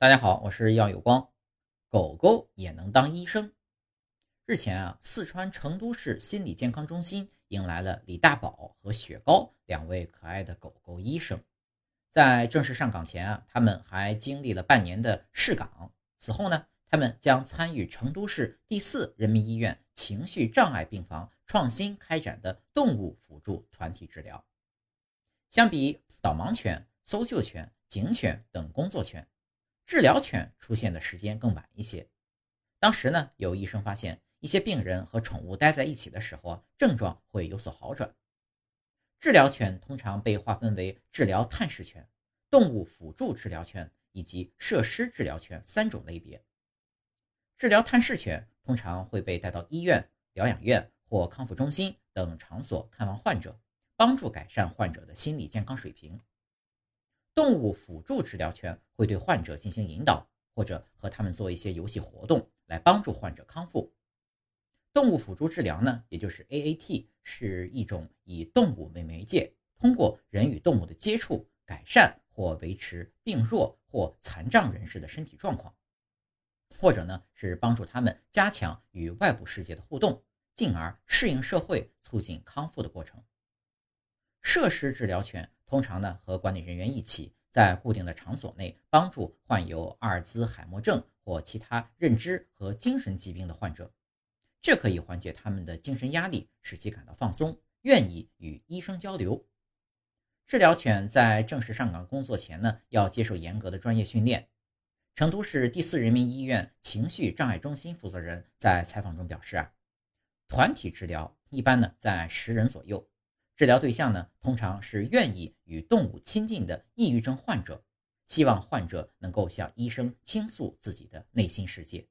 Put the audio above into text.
大家好，我是耀有光。狗狗也能当医生。日前啊，四川成都市心理健康中心迎来了李大宝和雪糕两位可爱的狗狗医生。在正式上岗前啊，他们还经历了半年的试岗。此后呢，他们将参与成都市第四人民医院情绪障碍病房创新开展的动物辅助团体治疗。相比导盲犬、搜救犬、警犬等工作犬。治疗犬出现的时间更晚一些。当时呢，有医生发现一些病人和宠物待在一起的时候，症状会有所好转。治疗犬通常被划分为治疗探视犬、动物辅助治疗犬以及设施治疗犬三种类别。治疗探视犬通常会被带到医院、疗养院或康复中心等场所看望患者，帮助改善患者的心理健康水平。动物辅助治疗犬会对患者进行引导，或者和他们做一些游戏活动，来帮助患者康复。动物辅助治疗呢，也就是 AAT，是一种以动物为媒介，通过人与动物的接触，改善或维持病弱或残障人士的身体状况，或者呢是帮助他们加强与外部世界的互动，进而适应社会，促进康复的过程。设施治疗犬。通常呢，和管理人员一起在固定的场所内帮助患有阿尔兹海默症或其他认知和精神疾病的患者，这可以缓解他们的精神压力，使其感到放松，愿意与医生交流。治疗犬在正式上岗工作前呢，要接受严格的专业训练。成都市第四人民医院情绪障碍中心负责人在采访中表示啊，团体治疗一般呢在十人左右。治疗对象呢，通常是愿意与动物亲近的抑郁症患者，希望患者能够向医生倾诉自己的内心世界。